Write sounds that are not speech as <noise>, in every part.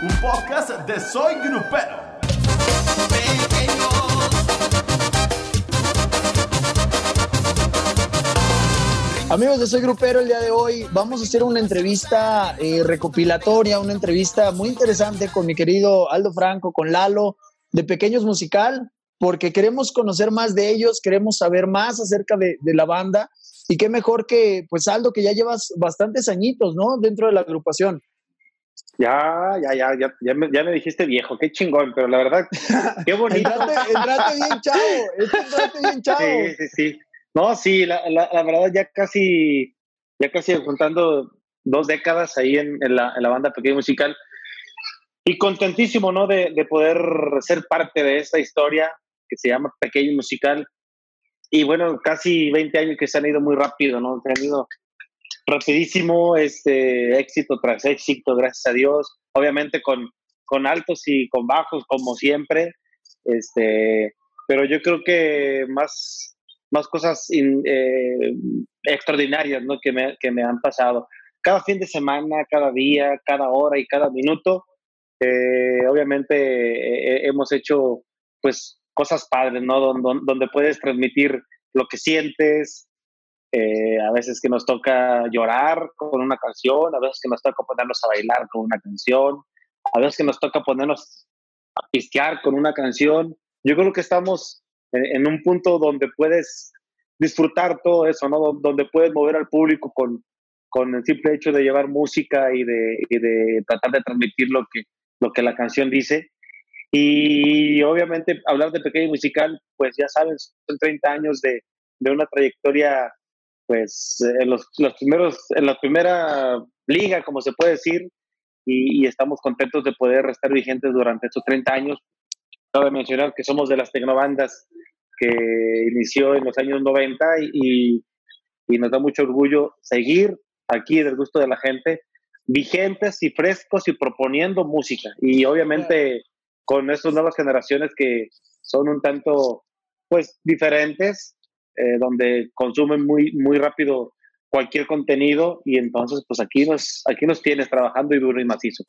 un podcast de Soy Grupero. Amigos de Soy Grupero, el día de hoy vamos a hacer una entrevista eh, recopilatoria, una entrevista muy interesante con mi querido Aldo Franco, con Lalo, de Pequeños Musical, porque queremos conocer más de ellos, queremos saber más acerca de, de la banda y qué mejor que, pues Aldo, que ya llevas bastantes añitos, ¿no? Dentro de la agrupación. Ya, ya, ya, ya, ya me, ya me dijiste viejo, qué chingón, pero la verdad, qué <laughs> bonito. entrate, entrate bien chavo, entrate bien chavo. Sí, sí, sí. No, sí, la, la, la, verdad ya casi, ya casi contando dos décadas ahí en, en, la, en la, banda Pequeño Musical y contentísimo, ¿no? De, de, poder ser parte de esta historia que se llama Pequeño Musical y bueno, casi 20 años que se han ido muy rápido, ¿no? Se han ido rapidísimo, este, éxito tras éxito, gracias a Dios, obviamente con, con altos y con bajos, como siempre, este, pero yo creo que más, más cosas eh, extraordinarias ¿no? que, me, que me han pasado. Cada fin de semana, cada día, cada hora y cada minuto, eh, obviamente eh, hemos hecho pues cosas padres, ¿no? Donde puedes transmitir lo que sientes, eh, a veces que nos toca llorar con una canción, a veces que nos toca ponernos a bailar con una canción, a veces que nos toca ponernos a pistear con una canción. Yo creo que estamos en, un punto donde puedes disfrutar todo eso, ¿no? Donde puedes mover al público con, con el simple hecho de llevar música y de, y de tratar de transmitir lo que, lo que la canción dice. Y obviamente hablar de pequeño musical, pues ya saben, son 30 años de, de una trayectoria pues en los, los, primeros, en la primera liga, como se puede decir, y, y, estamos contentos de poder estar vigentes durante estos 30 años. Cabe mencionar que somos de las tecnobandas que inició en los años 90 y, y nos da mucho orgullo seguir aquí del gusto de la gente, vigentes y frescos y proponiendo música. Y obviamente con estas nuevas generaciones que son un tanto, pues, diferentes, eh, donde consumen muy, muy rápido cualquier contenido y entonces pues aquí nos, aquí nos tienes trabajando y duro y macizo.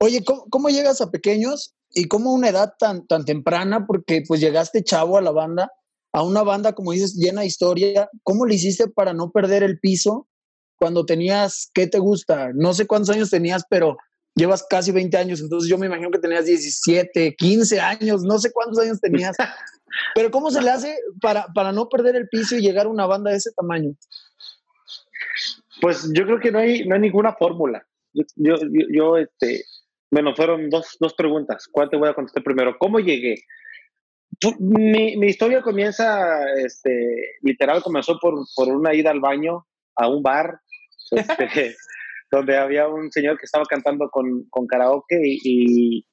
Oye, ¿cómo, ¿cómo, llegas a pequeños y cómo una edad tan, tan temprana? Porque pues llegaste chavo a la banda, a una banda, como dices, llena de historia. ¿Cómo le hiciste para no perder el piso cuando tenías, ¿qué te gusta? No sé cuántos años tenías, pero llevas casi 20 años, entonces yo me imagino que tenías 17, 15 años, no sé cuántos años tenías. <laughs> Pero ¿cómo se le hace para, para no perder el piso y llegar a una banda de ese tamaño? Pues yo creo que no hay, no hay ninguna fórmula. Yo, yo, yo, este, bueno, fueron dos, dos preguntas. ¿Cuál te voy a contestar primero? ¿Cómo llegué? Mi, mi historia comienza, este, literal, comenzó por, por una ida al baño a un bar, <laughs> este, donde había un señor que estaba cantando con, con karaoke y,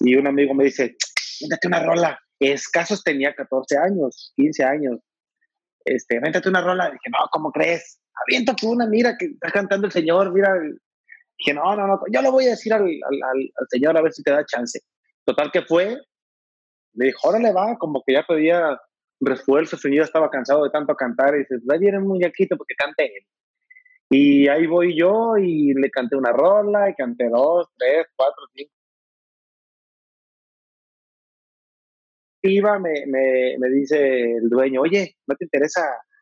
y, un amigo me dice, métete una rola escasos tenía 14 años, 15 años. Este, véntate una rola. Dije, no, ¿cómo crees? Aviéntate una, mira, que está cantando el señor, mira. Dije, no, no, no, yo lo voy a decir al, al, señor a ver si te da chance. Total que fue, le dijo, órale va, como que ya pedía refuerzo, su estaba cansado de tanto cantar, y dice, ahí viene un muñequito porque cante él. Y ahí voy yo y le canté una rola, y canté dos, tres, cuatro, cinco, iba, me, me, me, dice el dueño, oye, ¿no te interesa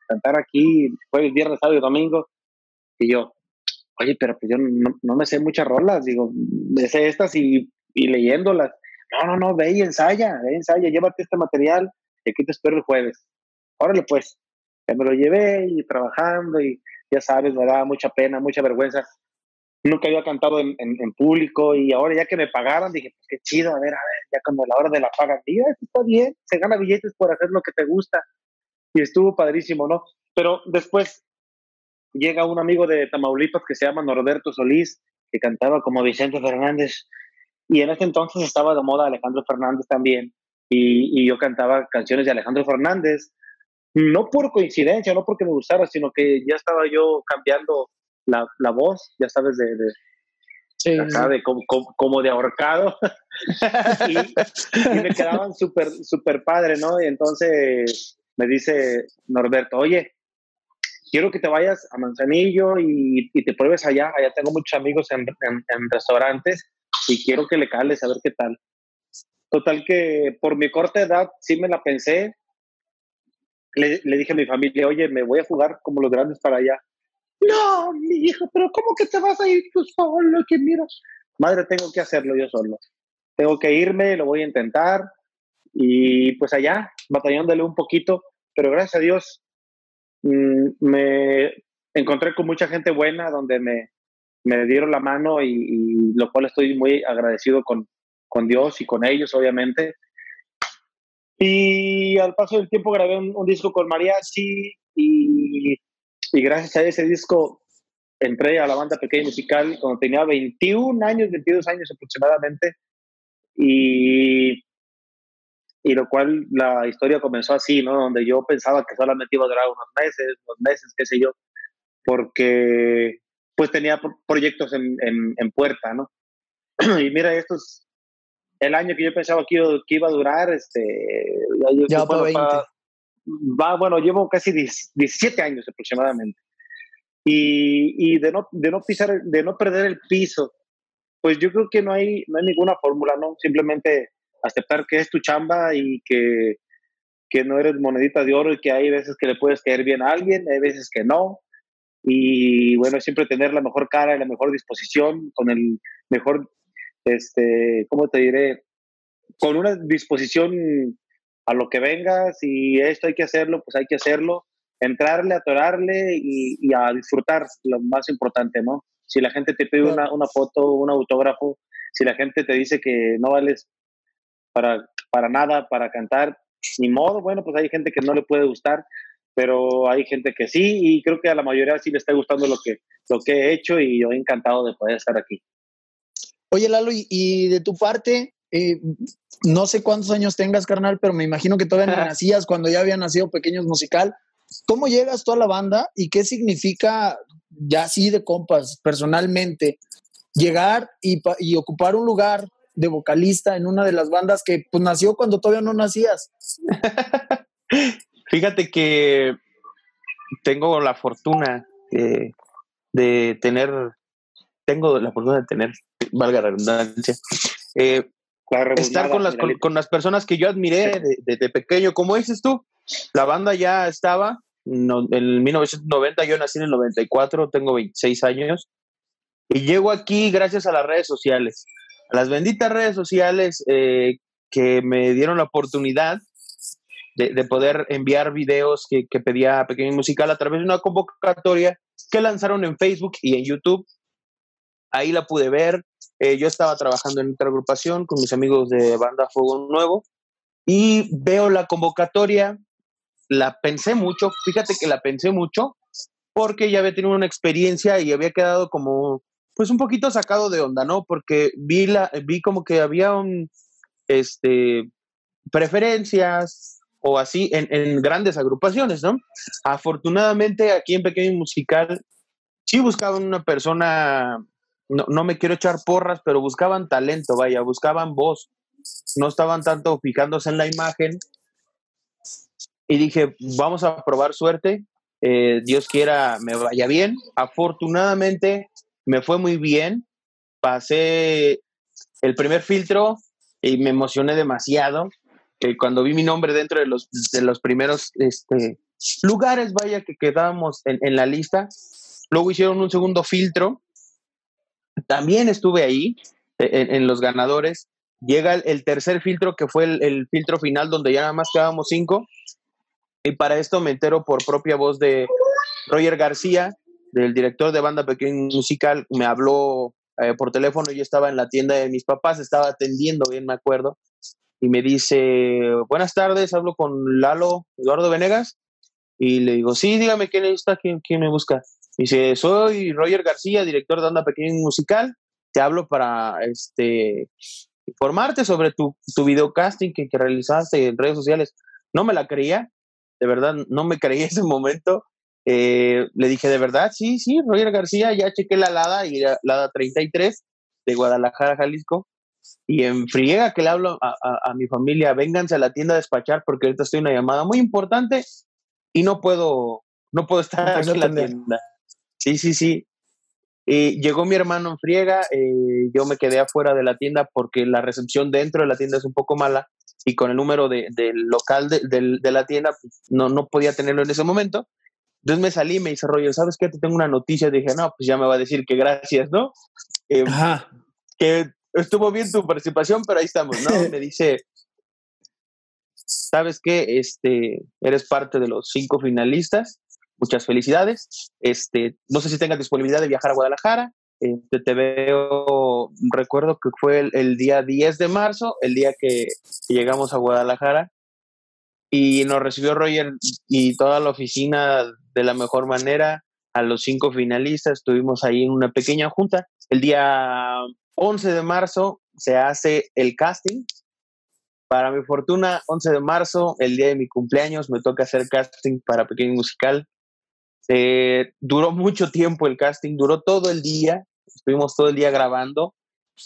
cantar aquí jueves, viernes, sábado y domingo? Y yo, oye, pero pues yo no, no me sé muchas rolas, digo, me sé estas y, y, leyéndolas. No, no, no, ve y ensaya, ve y ensaya, llévate este material y aquí te espero el jueves. Órale, pues, ya me lo llevé y trabajando y ya sabes, me daba mucha pena, mucha vergüenza. Nunca había cantado en, en, en, público y ahora ya que me pagaron dije, pues qué chido, a ver, a ver, ya cuando la hora de la paga, diga, esto está bien, se gana billetes por hacer lo que te gusta y estuvo padrísimo, ¿no? Pero después llega un amigo de Tamaulipas que se llama Norberto Solís, que cantaba como Vicente Fernández. Y en ese entonces estaba de moda Alejandro Fernández también. Y, y yo cantaba canciones de Alejandro Fernández, no por coincidencia, no porque me gustara, sino que ya estaba yo cambiando la, la voz, ya sabes, de, de, sí, acá, de como, como, como, de ahorcado. <laughs> y, y, me quedaban súper, súper padre, ¿no? Y entonces me dice Norberto, oye, quiero que te vayas a Manzanillo y, y te pruebes allá. Allá tengo muchos amigos en, en, en restaurantes y quiero que le cales a ver qué tal. Total que por mi corta edad sí me la pensé. Le, dije a mi familia, oye, me voy a jugar como los grandes para allá. No, mi hijo, pero ¿cómo que te vas a ir tú solo? Que mira, madre, tengo que hacerlo yo solo. Tengo que irme, lo voy a intentar. Y pues allá, batallándole un poquito, pero gracias a Dios mm, me encontré con mucha gente buena donde me, me dieron la mano y, lo cual estoy muy agradecido con, con Dios y con ellos, obviamente. Y al paso del tiempo grabé un, un disco con mariachi y y gracias a ese disco entré a la banda pequeña musical cuando tenía 21 años, 22 años aproximadamente. Y, y lo cual la historia comenzó así, ¿no? Donde yo pensaba que solamente iba a durar unos meses, unos meses, qué sé yo, porque pues tenía proyectos en, en, puerta, ¿no? <clears throat> Y mira, esto es el año que yo pensaba que iba, que iba a durar, este... Ya, para 20 va, bueno, llevo casi 17 años aproximadamente. Y, y, de, no, de no pisar, de no perder el piso, pues yo creo que no hay, no hay ninguna fórmula, ¿no? Simplemente aceptar que es tu chamba y que, que no eres monedita de oro y que hay veces que le puedes caer bien a alguien, hay veces que no. Y bueno, siempre tener la mejor cara y la mejor disposición, con el mejor, este, ¿cómo te diré? Con una disposición a lo que venga, si esto hay que hacerlo, pues hay que hacerlo, entrarle, atorarle y, y a disfrutar, lo más importante, ¿no? Si la gente te pide una, una, foto, un autógrafo, si la gente te dice que no vales para, para nada, para cantar, ni modo, bueno, pues hay gente que no le puede gustar, pero hay gente que sí y creo que a la mayoría sí le está gustando lo que, lo que he hecho y yo he encantado de poder estar aquí. Oye, Lalo, y de tu parte, eh, no sé cuántos años tengas, carnal, pero me imagino que todavía no nacías cuando ya había nacido Pequeños Musical. ¿Cómo llegas tú a la banda y qué significa, ya así de compas, personalmente, llegar y, y, ocupar un lugar de vocalista en una de las bandas que pues, nació cuando todavía no nacías? <laughs> Fíjate que tengo la fortuna de, tener, tengo la fortuna de tener, valga la redundancia, eh, estar con las, con, las personas que yo admiré desde pequeño. Como dices tú, la banda ya estaba en 1990, yo nací en el 94, tengo 26 años, y llego aquí gracias a las redes sociales, a las benditas redes sociales eh, que me dieron la oportunidad de, poder enviar videos que, que, pedía Pequeño Musical a través de una convocatoria que lanzaron en Facebook y en YouTube. Ahí la pude ver, eh, yo estaba trabajando en otra agrupación con mis amigos de Banda Fuego Nuevo y veo la convocatoria, la pensé mucho, fíjate que la pensé mucho porque ya había tenido una experiencia y había quedado como, pues un poquito sacado de onda, ¿no? Porque vi, la, vi como que había un, este, preferencias o así en, en grandes agrupaciones, ¿no? Afortunadamente aquí en Pequeño Musical sí buscaban una persona no, no me quiero echar porras, pero buscaban talento, vaya, buscaban voz. No estaban tanto fijándose en la imagen. Y dije, vamos a probar suerte. Eh, Dios quiera me vaya bien. Afortunadamente me fue muy bien. Pasé el primer filtro y me emocioné demasiado. que cuando vi mi nombre dentro de los, de los primeros este, lugares, vaya, que quedábamos en, en la lista. Luego hicieron un segundo filtro también estuve ahí e, en, los ganadores. Llega el, tercer filtro, que fue el, filtro final, donde ya nada más quedábamos cinco. Y para esto me entero por propia voz de Roger García, del director de banda Pequeño Musical. Me habló eh, por teléfono, yo estaba en la tienda de mis papás, estaba atendiendo, bien me acuerdo. Y me dice, buenas tardes, hablo con Lalo Eduardo Venegas. Y le digo, sí, dígame quién está, quién, quién me busca. Dice, soy Roger García, director de Onda Pequeño Musical. Te hablo para este, informarte sobre tu, tu videocasting que, que realizaste en redes sociales. No me la creía, de verdad, no me creía <laughs> ese momento. Eh, le dije, de verdad, sí, sí, Roger García, ya chequé la LADA y la LADA 33 de Guadalajara, Jalisco. Y en friega que le hablo a, a, mi familia, vénganse a la tienda a despachar porque ahorita estoy en una llamada muy importante y no puedo, no puedo estar en la tienda. Sí, sí, sí. Y llegó mi hermano en friega, eh, yo me quedé afuera de la tienda porque la recepción dentro de la tienda es un poco mala y con el número de, del local de, de, la tienda pues, no, no podía tenerlo en ese momento. Entonces me salí y me dice, Roger, ¿sabes qué? Te tengo una noticia. Dije, no, pues ya me va a decir que gracias, ¿no? Eh, que estuvo bien tu participación, pero ahí estamos, ¿no? <laughs> me dice, ¿sabes qué? Este, eres parte de los cinco finalistas muchas felicidades. Este, no sé si tengas disponibilidad de viajar a Guadalajara. Este, te veo, recuerdo que fue el, día 10 de marzo, el día que, llegamos a Guadalajara, y nos recibió Roger y toda la oficina de la mejor manera. A los cinco finalistas estuvimos ahí en una pequeña junta. El día 11 de marzo se hace el casting. Para mi fortuna, 11 de marzo, el día de mi cumpleaños, me toca hacer casting para Pequeño Musical. Eh, duró mucho tiempo el casting, duró todo el día, estuvimos todo el día grabando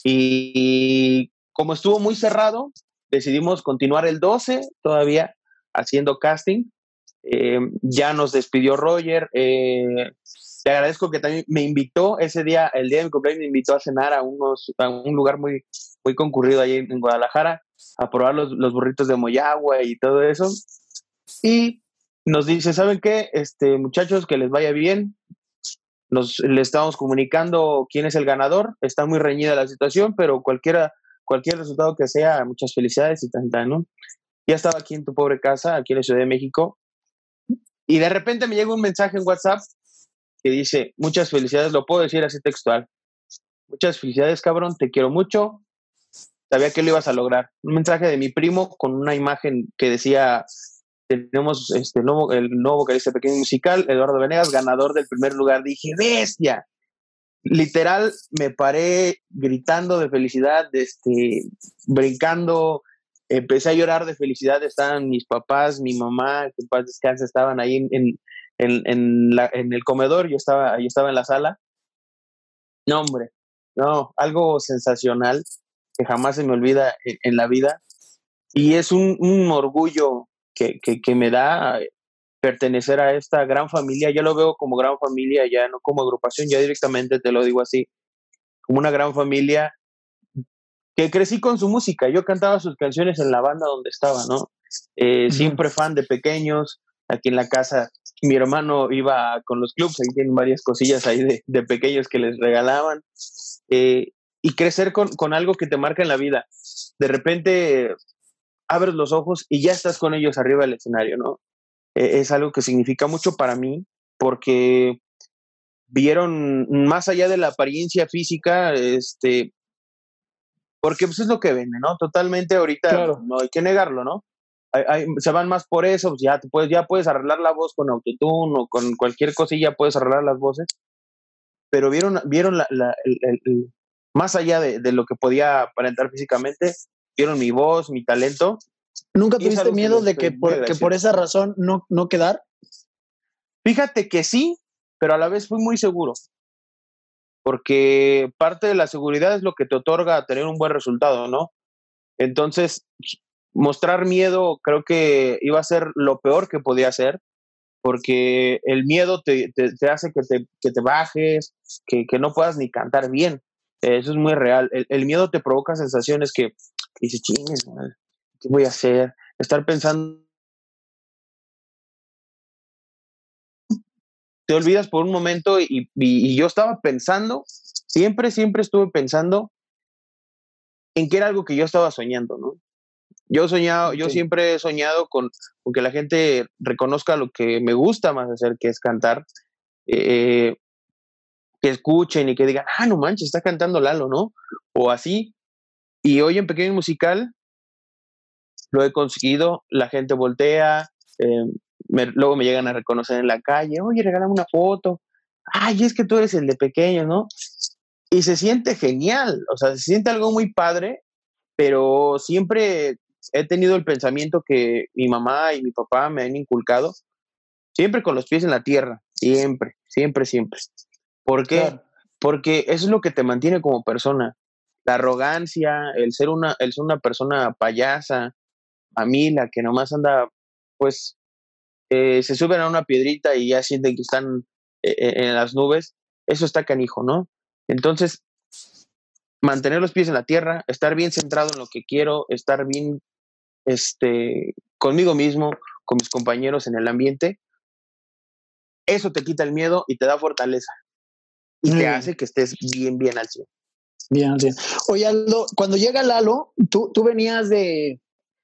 y como estuvo muy cerrado, decidimos continuar el 12 todavía haciendo casting. Eh, ya nos despidió Roger. Eh, agradezco que también me invitó ese día, el día de mi cumpleaños, me invitó a cenar a, unos, a un lugar muy, muy concurrido ahí en, Guadalajara, a probar los, los burritos de Moyagua y todo eso. Y nos dice, ¿saben qué? Este, muchachos, que les vaya bien. Nos le estamos comunicando quién es el ganador. Está muy reñida la situación, pero cualquiera, cualquier resultado que sea, muchas felicidades y tan, ¿no? Ya estaba aquí en tu pobre casa, aquí en la Ciudad de México. Y de repente me llega un mensaje en WhatsApp que dice, muchas felicidades, lo puedo decir así textual. Muchas felicidades, cabrón, te quiero mucho. Sabía que lo ibas a lograr. Un mensaje de mi primo con una imagen que decía, tenemos este nuevo, el nuevo vocalista pequeño musical, Eduardo Venegas, ganador del primer lugar. Dije, bestia. Literal, me paré gritando de felicidad, este, brincando, empecé a llorar de felicidad. Estaban mis papás, mi mamá, que en paz descanse, estaban ahí en, en, en, la, en el comedor, yo estaba, yo estaba en la sala. No, hombre, no, algo sensacional que jamás se me olvida en, la vida. Y es un orgullo que, que, me da pertenecer a esta gran familia. Ya lo veo como gran familia, ya no como agrupación, ya directamente te lo digo así, como una gran familia que crecí con su música. Yo cantaba sus canciones en la banda donde estaba, ¿no? Eh, siempre fan de pequeños. Aquí en la casa, mi hermano iba con los clubs, ahí tienen varias cosillas ahí de, de pequeños que les regalaban. Eh, y crecer con, con algo que te marca en la vida. De repente abres los ojos y ya estás con ellos arriba del escenario, ¿no? E, es algo que significa mucho para mí porque vieron más allá de la apariencia física, este, porque pues es lo que venden, ¿no? Totalmente ahorita no hay que negarlo, ¿no? se van más por eso, pues ya, puedes, ya puedes arreglar la voz con autotune o con cualquier cosilla, puedes arreglar las voces, pero vieron, vieron la, el, más allá de, de, lo que podía aparentar físicamente, vieron mi voz, mi talento. ¿Nunca tuviste miedo de que por, que por esa razón no, no quedar? Fíjate que sí, pero a la vez fui muy seguro. Porque parte de la seguridad es lo que te otorga tener un buen resultado, ¿no? Entonces, mostrar miedo creo que iba a ser lo peor que podía hacer, porque el miedo te, te, hace que te, que te bajes, que, que, no puedas ni cantar bien. Eso es muy real. El, el miedo te provoca sensaciones que y dices, chingues, ¿qué voy a hacer? Estar pensando. Te olvidas por un momento y, y, yo estaba pensando, siempre, siempre estuve pensando en que era algo que yo estaba soñando, ¿no? Yo soñado, yo siempre he soñado con, con, que la gente reconozca lo que me gusta más hacer, que es cantar. Eh, que escuchen y que digan, ah, no manches, está cantando Lalo, ¿no? O así. Y hoy en Pequeño Musical lo he conseguido, la gente voltea, eh, luego me llegan a reconocer en la calle, oye, regálame una foto, ay, es que tú eres el de pequeño, ¿no? Y se siente genial, o sea, se siente algo muy padre, pero siempre he tenido el pensamiento que mi mamá y mi papá me han inculcado, siempre con los pies en la tierra, siempre, siempre, siempre. ¿Por qué? Porque eso es lo que te mantiene como persona la arrogancia, el ser una, el ser una persona payasa, a mí la que nomás anda, pues, eh, se suben a una piedrita y ya sienten que están eh, eh, en las nubes, eso está canijo, ¿no? Entonces, mantener los pies en la tierra, estar bien centrado en lo que quiero, estar bien este, conmigo mismo, con mis compañeros en el ambiente, eso te quita el miedo y te da fortaleza. Y te hace que estés bien, bien al 100. Bien 100. Oye, Aldo, cuando llega Lalo, tú, tú venías de,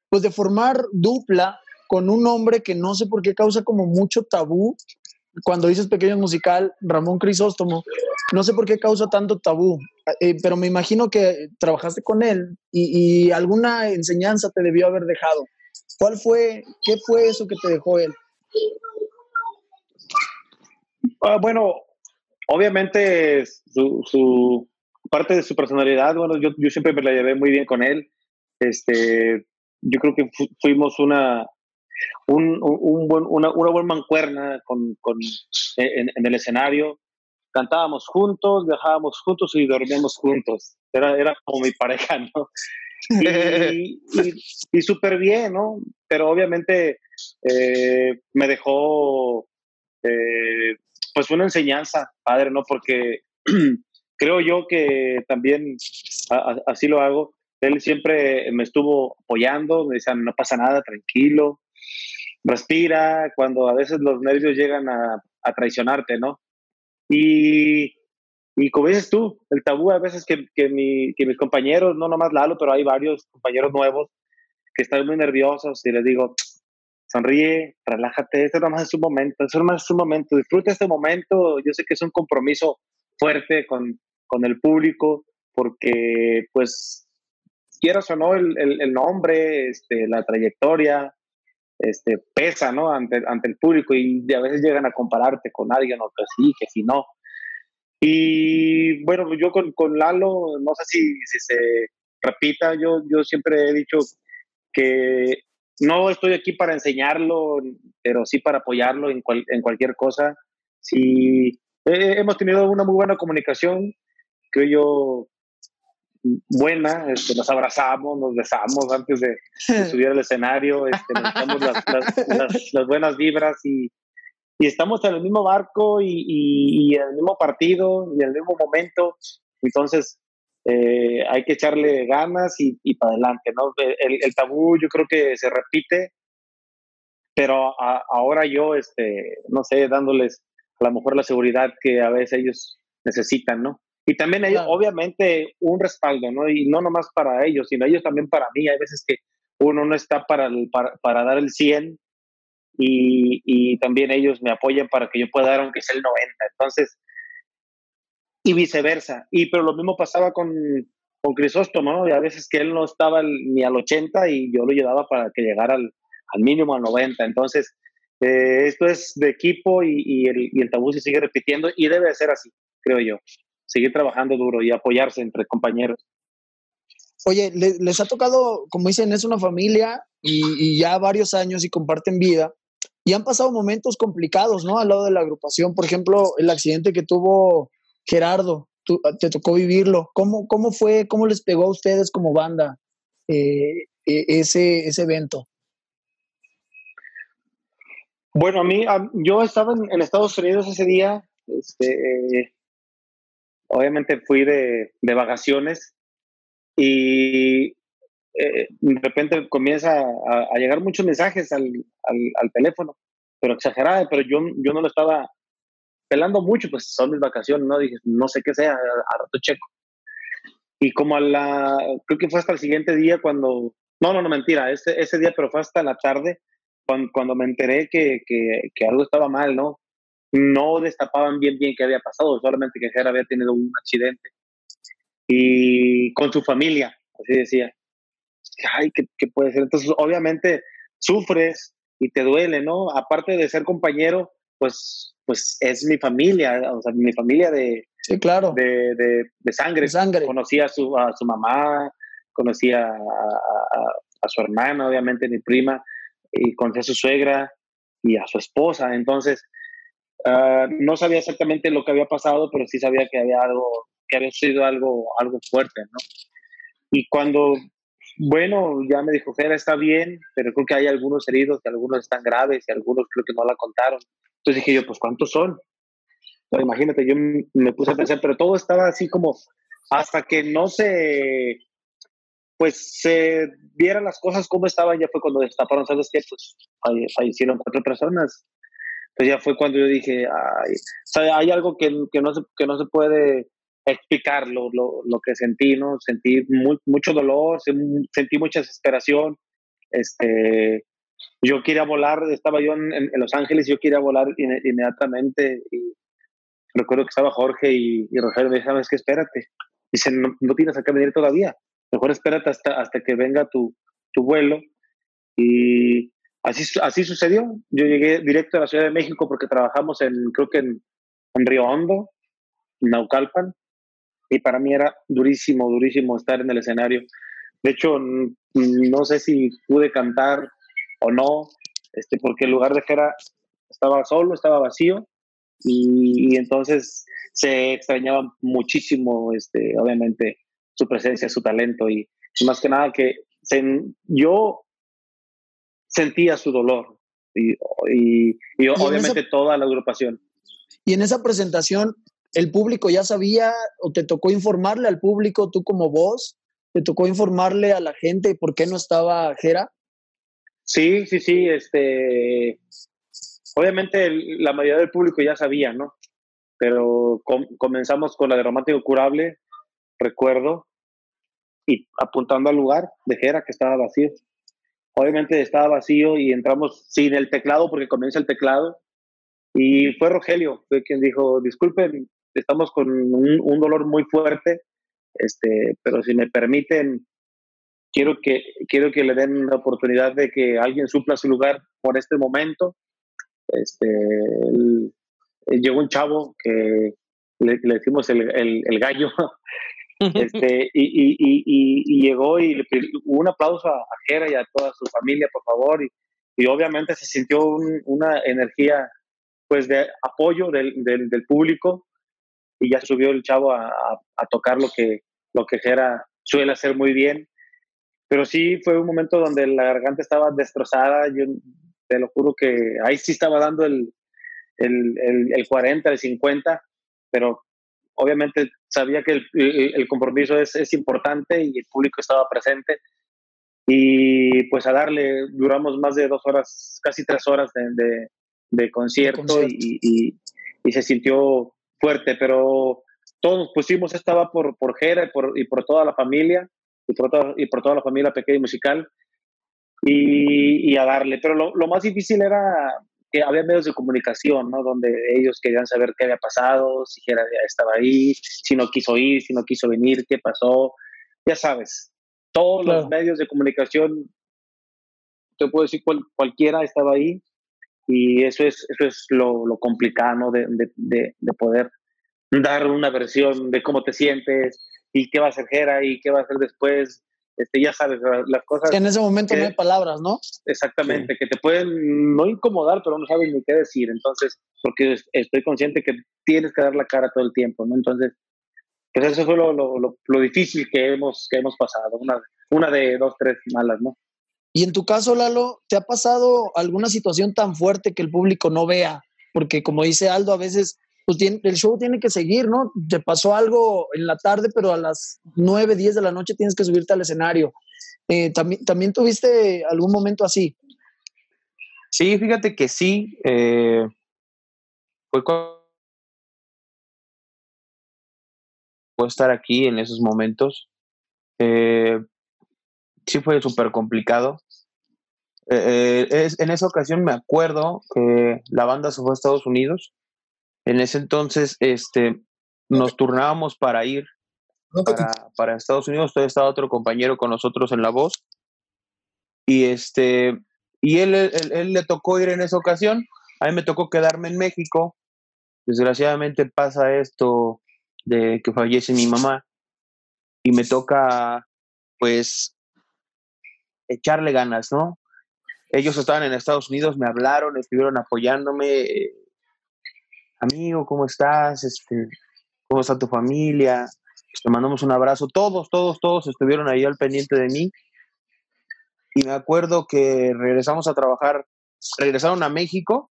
pues de formar dupla con un hombre que no sé por qué causa como mucho tabú. Cuando dices pequeño musical, Ramón Crisóstomo, no sé por qué causa tanto tabú, eh, pero me imagino que trabajaste con él y, alguna enseñanza te debió haber dejado. ¿Cuál fue, qué fue eso que te dejó él? Ah, bueno, obviamente su, parte de su personalidad, bueno, yo, yo siempre me la llevé muy bien con él. Este, yo creo que fuimos una, un, un una, una, buena mancuerna con, con en, el escenario. Cantábamos juntos, viajábamos juntos y dormíamos juntos. Era, era como mi pareja, ¿no? Y, y, súper bien, ¿no? Pero obviamente eh, me dejó eh, pues una enseñanza, padre, ¿no? Porque <clears throat> creo yo que también así lo hago. Él siempre me estuvo apoyando, me decía, no pasa nada, tranquilo, respira, cuando a veces los nervios llegan a, traicionarte, ¿no? Y, y, como dices tú, el tabú a veces que, que, mi, que mis compañeros, no nomás Lalo, pero hay varios compañeros nuevos que están muy nerviosos y les digo, sonríe, relájate, este nomás es un momento, es nomás es un momento, disfruta este momento, yo sé que es un compromiso fuerte con, con el público, porque pues quieras o no, el, el, el nombre, este, la trayectoria, este, pesa, ¿no? Ante, ante el público y a veces llegan a compararte con alguien o que sí, que si no. Y bueno, yo con, con Lalo, no sé si, si, se repita, yo, yo siempre he dicho que no estoy aquí para enseñarlo, pero sí para apoyarlo en, en cualquier cosa. Si hemos tenido una muy buena comunicación, creo yo, buena, este, nos abrazamos, nos besamos antes de, <laughs> subir al escenario, este, nos damos las, buenas vibras y, y, estamos en el mismo barco y, y, en el mismo partido y en el mismo momento. Entonces, eh, hay que echarle ganas y, para adelante, ¿no? El, tabú yo creo que se repite, pero ahora yo, este, no sé, dándoles a lo mejor la seguridad que a veces ellos necesitan, ¿no? Y también ellos, obviamente, un respaldo, ¿no? Y no nomás para ellos, sino ellos también para mí. Hay veces que uno no está para, para, para, dar el 100 y, y, también ellos me apoyan para que yo pueda dar aunque sea el 90. Entonces, y viceversa. Y pero lo mismo pasaba con, con Crisóstomo, ¿no? Y a veces que él no estaba ni al 80 y yo lo llevaba para que llegara al, al mínimo al 90. Entonces, eh, esto es de equipo y, y, el, y el tabú se sigue repitiendo y debe ser así, creo yo seguir trabajando duro y apoyarse entre compañeros. Oye, les, ha tocado, como dicen, es una familia y, ya varios años y comparten vida y han pasado momentos complicados, ¿no? Al lado de la agrupación, por ejemplo, el accidente que tuvo Gerardo, te tocó vivirlo. ¿Cómo, ¿Cómo fue, cómo les pegó a ustedes como banda eh, e, ese, ese evento? Bueno, a mí, yo estaba en, Estados Unidos ese día, este, obviamente fui de, de vacaciones y eh, de repente comienza a, llegar muchos mensajes al, al, teléfono, pero exagerada, pero yo, yo no lo estaba pelando mucho, pues son mis vacaciones, ¿no? Dije, no sé qué sea, a, rato checo. Y como a la, creo que fue hasta el siguiente día cuando, no, no, no, mentira, ese, ese día, pero fue hasta la tarde cuando, cuando me enteré que, que, que, algo estaba mal, ¿no? No destapaban bien bien qué había pasado, solamente que Jera había tenido un accidente. Y con su familia, así decía. Ay, ¿qué, puede ser? Entonces, obviamente, sufres y te duele, ¿no? Aparte de ser compañero, pues, pues es mi familia, o sea, mi familia de, sí, claro. de, de, sangre. sangre. Conocí a su, a su mamá, conocí a, a, su hermana, obviamente, mi prima, y conocí a su suegra y a su esposa. Entonces, Ah, no sabía exactamente lo que había pasado, pero sí sabía que había algo, que había sido algo, algo fuerte, ¿no? Y cuando, bueno, ya me dijo, Jera, está bien, pero creo que hay algunos heridos, que algunos están graves y algunos creo que no la contaron. Entonces dije yo, pues, ¿cuántos son? imagínate, yo me puse a pensar, pero todo estaba así como hasta que no se, pues se vieran las cosas como estaban, ya fue cuando destaparon, ¿sabes qué? Pues fallecieron cuatro personas. Pues ya fue cuando yo dije, hay algo que, que, no, se, que no se puede explicar lo, lo, lo que sentí, ¿no? Sentí mucho dolor, sentí mucha desesperación. Este, yo quería volar, estaba yo en, Los Ángeles, yo quería volar inmediatamente recuerdo que estaba Jorge y, y Rogelio me dijeron, ¿sabes qué? Espérate. Dicen, no, no tienes a qué venir todavía. Mejor espérate hasta, hasta que venga tu, tu vuelo. Y así, así sucedió. Yo llegué directo a la Ciudad de México porque trabajamos en, creo que en, en Río Hondo, Naucalpan y para mí era durísimo, durísimo estar en el escenario. De hecho, no sé si pude cantar o no, este, porque el lugar de Jera estaba solo, estaba vacío y, entonces se extrañaba muchísimo, este, obviamente, su presencia, su talento y, más que nada que yo sentía su dolor y, y, obviamente toda la agrupación. Y en esa presentación, ¿el público ya sabía o te tocó informarle al público, tú como voz, te tocó informarle a la gente por qué no estaba Jera? Sí, sí, sí, este, obviamente la mayoría del público ya sabía, ¿no? Pero comenzamos con la de Romántico Curable, recuerdo, y apuntando al lugar de Jera que estaba vacío. Obviamente estaba vacío y entramos sin el teclado porque comienza el teclado. Y fue Rogelio, fue quien dijo, disculpen, estamos con un, dolor muy fuerte, este, pero si me permiten, quiero que, quiero que le den la oportunidad de que alguien supla su lugar por este momento. Este, llegó un chavo que le, decimos el, el, gallo, <laughs> este, y, y, y, y, llegó y le un aplauso a, Jera y a toda su familia, por favor, y, obviamente se sintió una energía pues de apoyo del, del, del, público y ya subió el chavo a, a, tocar lo que, lo que Jera suele hacer muy bien. Pero sí fue un momento donde la garganta estaba destrozada. Yo te lo juro que ahí sí estaba dando el, el, el, el 40, el 50, pero obviamente sabía que el, el compromiso es, es, importante y el público estaba presente. Y pues a darle, duramos más de dos horas, casi tres horas de, de, concierto, Y, y, y, se sintió fuerte, pero todos pusimos, estaba por, por Jera y por, y por toda la familia, y por, toda, y por toda la familia pequeña y musical, y, y a darle. Pero lo, lo, más difícil era que había medios de comunicación, ¿no? Donde ellos querían saber qué había pasado, si Jera estaba ahí, si no quiso ir, si no quiso venir, qué pasó. Ya sabes, todos los medios de comunicación, te puedo decir, cualquiera estaba ahí y eso es, eso es lo, lo complicado de, de, de, poder dar una versión de cómo te sientes y qué va a hacer Jera y qué va a hacer después. Este, ya sabes, las cosas. En ese momento no hay palabras, ¿no? Exactamente, que te pueden no incomodar, pero no sabes ni qué decir. Entonces, porque estoy consciente que tienes que dar la cara todo el tiempo, ¿no? Entonces, pues eso fue lo, lo, lo, difícil que hemos, que hemos pasado, una, una de dos, tres malas, ¿no? Y en tu caso, Lalo, ¿te ha pasado alguna situación tan fuerte que el público no vea? Porque como dice Aldo, a veces pues, el show tiene que seguir, ¿no? Te pasó algo en la tarde, pero a las 9, 10 de la noche tienes que subirte al escenario. Eh, ¿también, ¿También tuviste algún momento así? Sí, fíjate que sí. Eh, fue cuando estar aquí en esos momentos. Eh, sí fue súper complicado. Eh, en esa ocasión me acuerdo que la banda se fue a Estados Unidos. En ese entonces este, nos turnábamos para ir para, para, Estados Unidos. Todavía estaba otro compañero con nosotros en la voz. Y, este, y él, él, él le tocó ir en esa ocasión. A mí me tocó quedarme en México. Desgraciadamente pasa esto de que fallece mi mamá y me toca pues echarle ganas, ¿no? Ellos estaban en Estados Unidos, me hablaron, estuvieron apoyándome. Amigo, ¿cómo estás? Este, ¿Cómo está tu familia? Pues, te mandamos un abrazo. Todos, todos, todos estuvieron ahí al pendiente de mí. Y me acuerdo que regresamos a trabajar, regresaron a México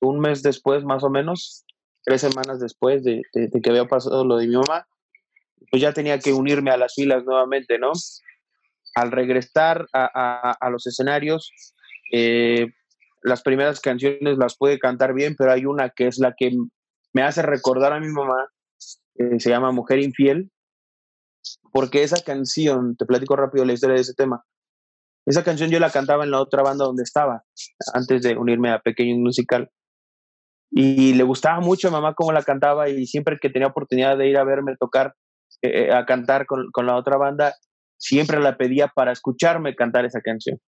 un mes después más o menos tres semanas después de, que había pasado lo de mi mamá, pues ya tenía que unirme a las filas nuevamente, ¿no? Al regresar a, los escenarios, eh, las primeras canciones las pude cantar bien, pero hay una que es la que me hace recordar a mi mamá, eh, se llama Mujer Infiel, porque esa canción, te platico rápido la historia de ese tema, esa canción yo la cantaba en la otra banda donde estaba, antes de unirme a Pequeño Musical. Y le gustaba mucho a mamá cómo la cantaba y siempre que tenía oportunidad de ir a verme tocar, eh, eh, a cantar con, con la otra banda, siempre la pedía para escucharme cantar esa canción.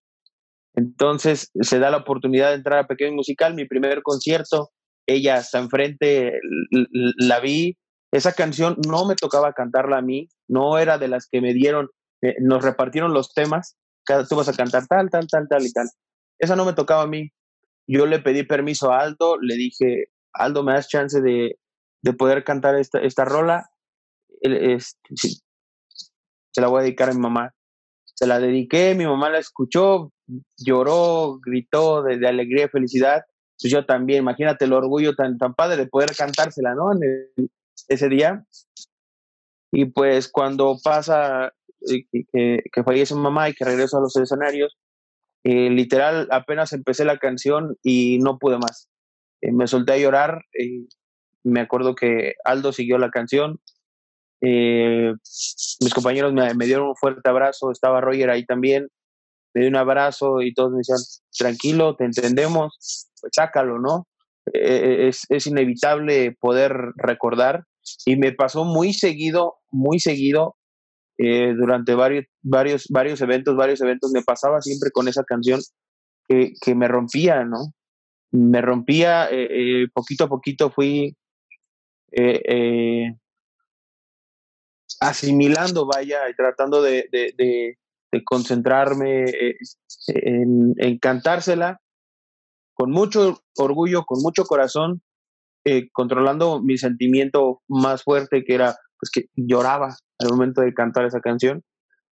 Entonces se da la oportunidad de entrar a Pequeño Musical, mi primer concierto, ella está enfrente, la vi. Esa canción no me tocaba cantarla a mí, no era de las que me dieron, eh, nos repartieron los temas, tú vas a cantar tal, tal, tal, tal y tal. Esa no me tocaba a mí. Yo le pedí permiso a Aldo, le dije, Aldo, ¿me das chance de, poder cantar esta, esta rola? se la voy a dedicar a mi mamá. Se la dediqué, mi mamá la escuchó, lloró, gritó de, alegría y felicidad. Pues yo también, imagínate el orgullo tan, tan padre de poder cantársela, ¿no? Ese día. Y pues cuando pasa eh, que, que, fallece mi mamá y que regreso a los escenarios, eh, literal apenas empecé la canción y no pude más. Eh, me solté a llorar. me acuerdo que Aldo siguió la canción. Mis compañeros me, dieron un fuerte abrazo. Estaba Roger ahí también me dio un abrazo y todos me decían, tranquilo, te entendemos, pues sácalo, ¿no? E, e, es, inevitable poder recordar y me pasó muy seguido, muy seguido, eh, durante varios, varios, varios eventos, varios eventos, me pasaba siempre con esa canción que, me rompía, ¿no? Me rompía, eh, eh, poquito a poquito fui asimilando, vaya, y tratando de, concentrarme eh, en, cantársela con mucho orgullo, con mucho corazón, eh, controlando mi sentimiento más fuerte que era pues que lloraba al momento de cantar esa canción.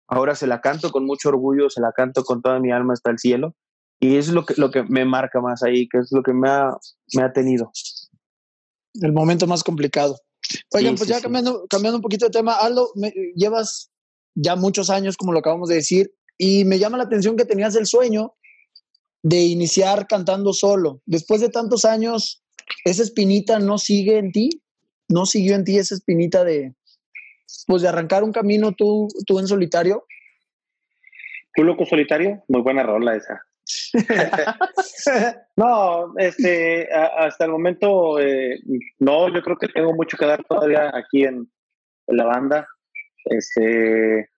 Ahora se la canto con mucho orgullo, se la canto con toda mi alma hasta el cielo y es lo que, lo que me marca más ahí, que es lo que me ha, me ha tenido. El momento más complicado. Oigan, pues ya Cambiando, cambiando un poquito de tema, Aldo, me, llevas ya muchos años, como lo acabamos de decir, y me llama la atención que tenías el sueño de iniciar cantando solo. Después de tantos años, ¿esa espinita no sigue en ti? ¿No siguió en ti esa espinita de, pues, de arrancar un camino tú, tú en solitario? ¿Tú loco solitario? Muy buena rola esa. <laughs> no, este, hasta el momento, eh, no, yo creo que tengo mucho que dar todavía aquí en la banda. Este,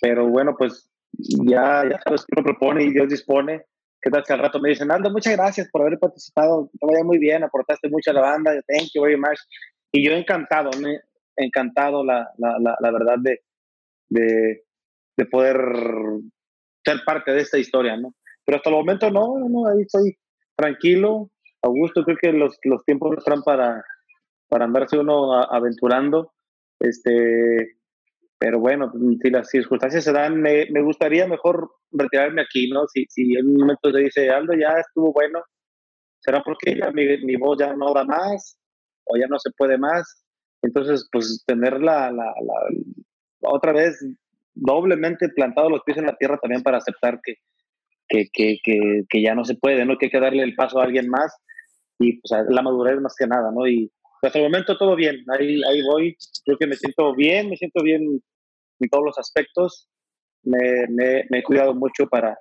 pero bueno, pues ya, ya sabes que uno propone y Dios dispone. ¿Qué tal que al rato me dicen, Aldo, muchas gracias por haber participado, te vaya muy bien, aportaste mucho a la banda, thank you very much. Y yo encantado, me, encantado la, la, la, verdad de, de, de, poder ser parte de esta historia, ¿no? Pero hasta el momento no, no, ahí estoy tranquilo, Augusto, creo que los, los tiempos están para, para andarse uno aventurando este, pero bueno, si las circunstancias se dan, me, me gustaría mejor retirarme aquí, ¿no? Si, si en un momento se dice, Aldo, ya estuvo bueno, será porque ya mi, mi, voz ya no da más o ya no se puede más. Entonces, pues tener la, la, otra vez doblemente plantado los pies en la tierra también para aceptar que, que, que, que, que ya no se puede, ¿no? Que hay que darle el paso a alguien más y pues la madurez más que nada, ¿no? Y, hasta el momento todo bien, ahí, ahí voy, creo que me siento bien, me siento bien en todos los aspectos, me, me, he cuidado mucho para,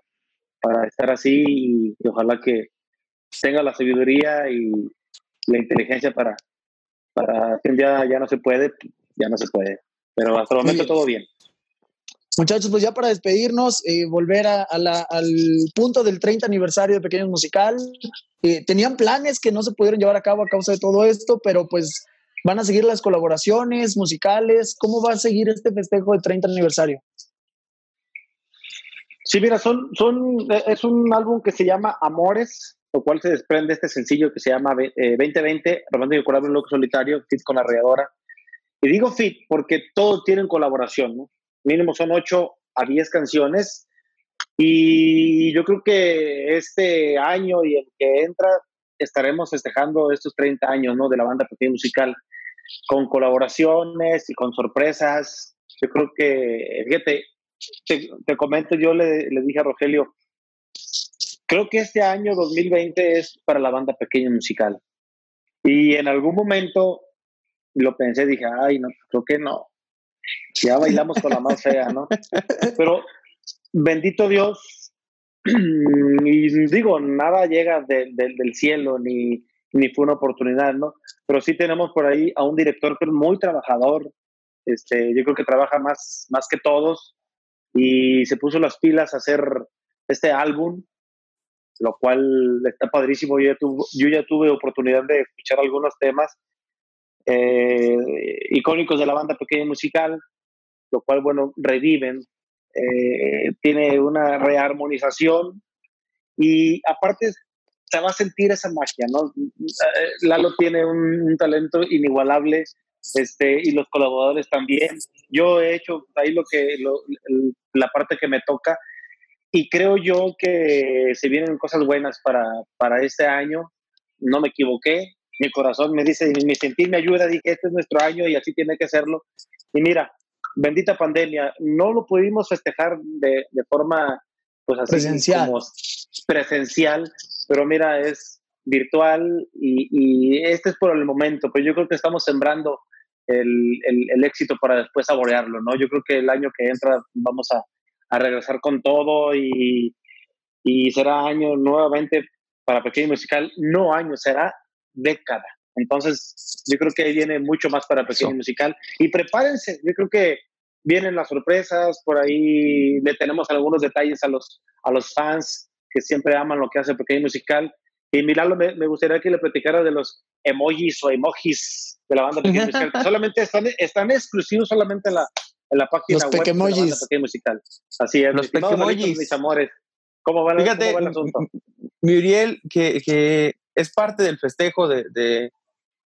para estar así y, ojalá que tenga la sabiduría y la inteligencia para, para que un día ya no se puede, ya no se puede, pero hasta el momento todo bien. Muchachos, pues ya para despedirnos, eh, volver a, al punto del 30 aniversario de Pequeños Musical. Eh, tenían planes que no se pudieron llevar a cabo a causa de todo esto, pero pues van a seguir las colaboraciones musicales. ¿Cómo va a seguir este festejo del 30 aniversario? Sí, mira, son, son, es un álbum que se llama Amores, lo cual se desprende este sencillo que se llama 2020, eh, Romántico Corazón un Loco Solitario, fit con la Rayadora. Y digo fit porque todos tienen colaboración, ¿no? Mínimo son 8 a 10 canciones. Y yo creo que este año y el que entra estaremos festejando estos 30 años, ¿no? De la banda pequeña musical, con colaboraciones y con sorpresas. Yo creo que, fíjate, te, comento, yo le, le, dije a Rogelio, creo que este año 2020 es para la banda pequeña musical. Y en algún momento lo pensé, dije, ay, no, creo que no. Ya bailamos con la más fea, ¿no? Pero bendito Dios, <clears throat> y digo, nada llega del cielo, ni, ni fue una oportunidad, ¿no? Pero sí tenemos por ahí a un director que es muy trabajador, este, yo creo que trabaja más, más que todos, y se puso las pilas a hacer este álbum, lo cual está padrísimo. Yo ya, yo ya tuve oportunidad de escuchar algunos temas eh, icónicos de la banda pequeña musical, lo cual, bueno, reviven. Eh, tiene una rearmonización y aparte se va a sentir esa magia, ¿no? Eh, Lalo tiene un, talento inigualable este, y los colaboradores también. Yo he hecho ahí lo que, la parte que me toca y creo yo que se vienen cosas buenas para, para este año. No me equivoqué, mi corazón me dice, mi sentir me ayuda, dije, este es nuestro año y así tiene que serlo. Y mira, bendita pandemia, no lo pudimos festejar de, de forma pues así presencial. Como presencial, pero mira, es virtual y, y, este es por el momento, pero yo creo que estamos sembrando el, el, el, éxito para después saborearlo, ¿no? Yo creo que el año que entra vamos a, a regresar con todo y, y será año nuevamente para Pequeño Musical, no año, será década. Entonces, yo creo que ahí viene mucho más para Pequeño Musical. Y prepárense, yo creo que vienen las sorpresas, por ahí le tenemos algunos detalles a los, a los fans que siempre aman lo que hace Pequeño Musical. Y Milalo, me, me gustaría que le platicara de los emojis o emojis de la banda Pequeño Musical, que <laughs> solamente están, están exclusivos solamente en la, en la página los web de la banda Pequeño Musical. Así es, los pequemojis. mis amores. ¿Cómo va, Fíjate, ¿cómo va el asunto? <laughs> Muriel, que, que es parte del festejo de, de,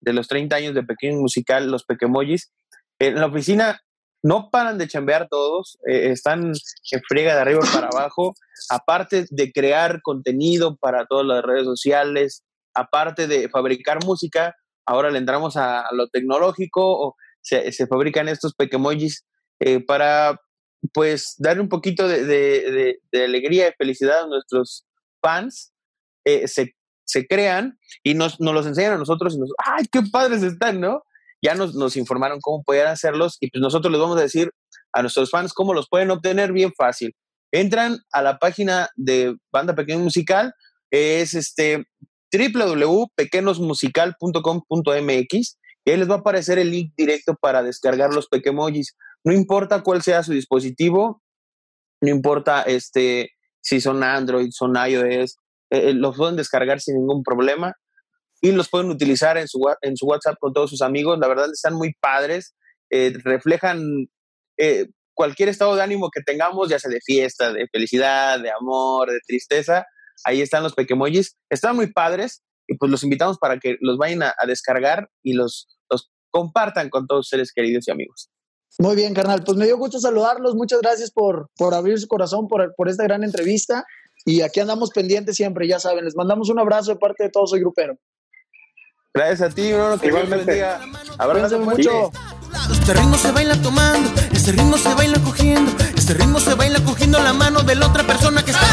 de, los 30 años de Pequeño Musical, los Pequemojis. En la oficina no paran de chambear todos, eh, están en friega de arriba para <laughs> abajo, aparte de crear contenido para todas las redes sociales, aparte de fabricar música, ahora le entramos a, lo tecnológico, o se, se fabrican estos Pequemojis eh, para pues dar un poquito de, de, de, alegría y felicidad a nuestros fans. Eh, se se crean y nos, nos los enseñan a nosotros y nos, ¡ay, qué padres están, ¿no? Ya nos, nos informaron cómo pueden hacerlos y pues nosotros les vamos a decir a nuestros fans cómo los pueden obtener bien fácil. Entran a la página de Banda Pequeño Musical, es este www.pequenosmusical.com.mx y ahí les va a aparecer el link directo para descargar los Pequemojis. No importa cuál sea su dispositivo, no importa este, si son Android, son iOS, eh, eh, los pueden descargar sin ningún problema y los pueden utilizar en su, en su WhatsApp con todos sus amigos. La verdad están muy padres, eh, reflejan cualquier estado de ánimo que tengamos, ya sea de fiesta, de felicidad, de amor, de tristeza. Ahí están los pequemojis, están muy padres y pues los invitamos para que los vayan a, descargar y los, los compartan con todos sus seres queridos y amigos. Muy bien, carnal. Pues me dio gusto saludarlos. Muchas gracias por, por abrir su corazón, por, por esta gran entrevista. Y aquí andamos pendientes siempre, ya saben. Les mandamos un abrazo de parte de todos, soy grupero. Gracias a ti, uno que Igualmente. Abrazo mucho. Este ritmo se baila tomando, este ritmo se baila cogiendo, este ritmo se baila cogiendo la mano de la otra persona que está.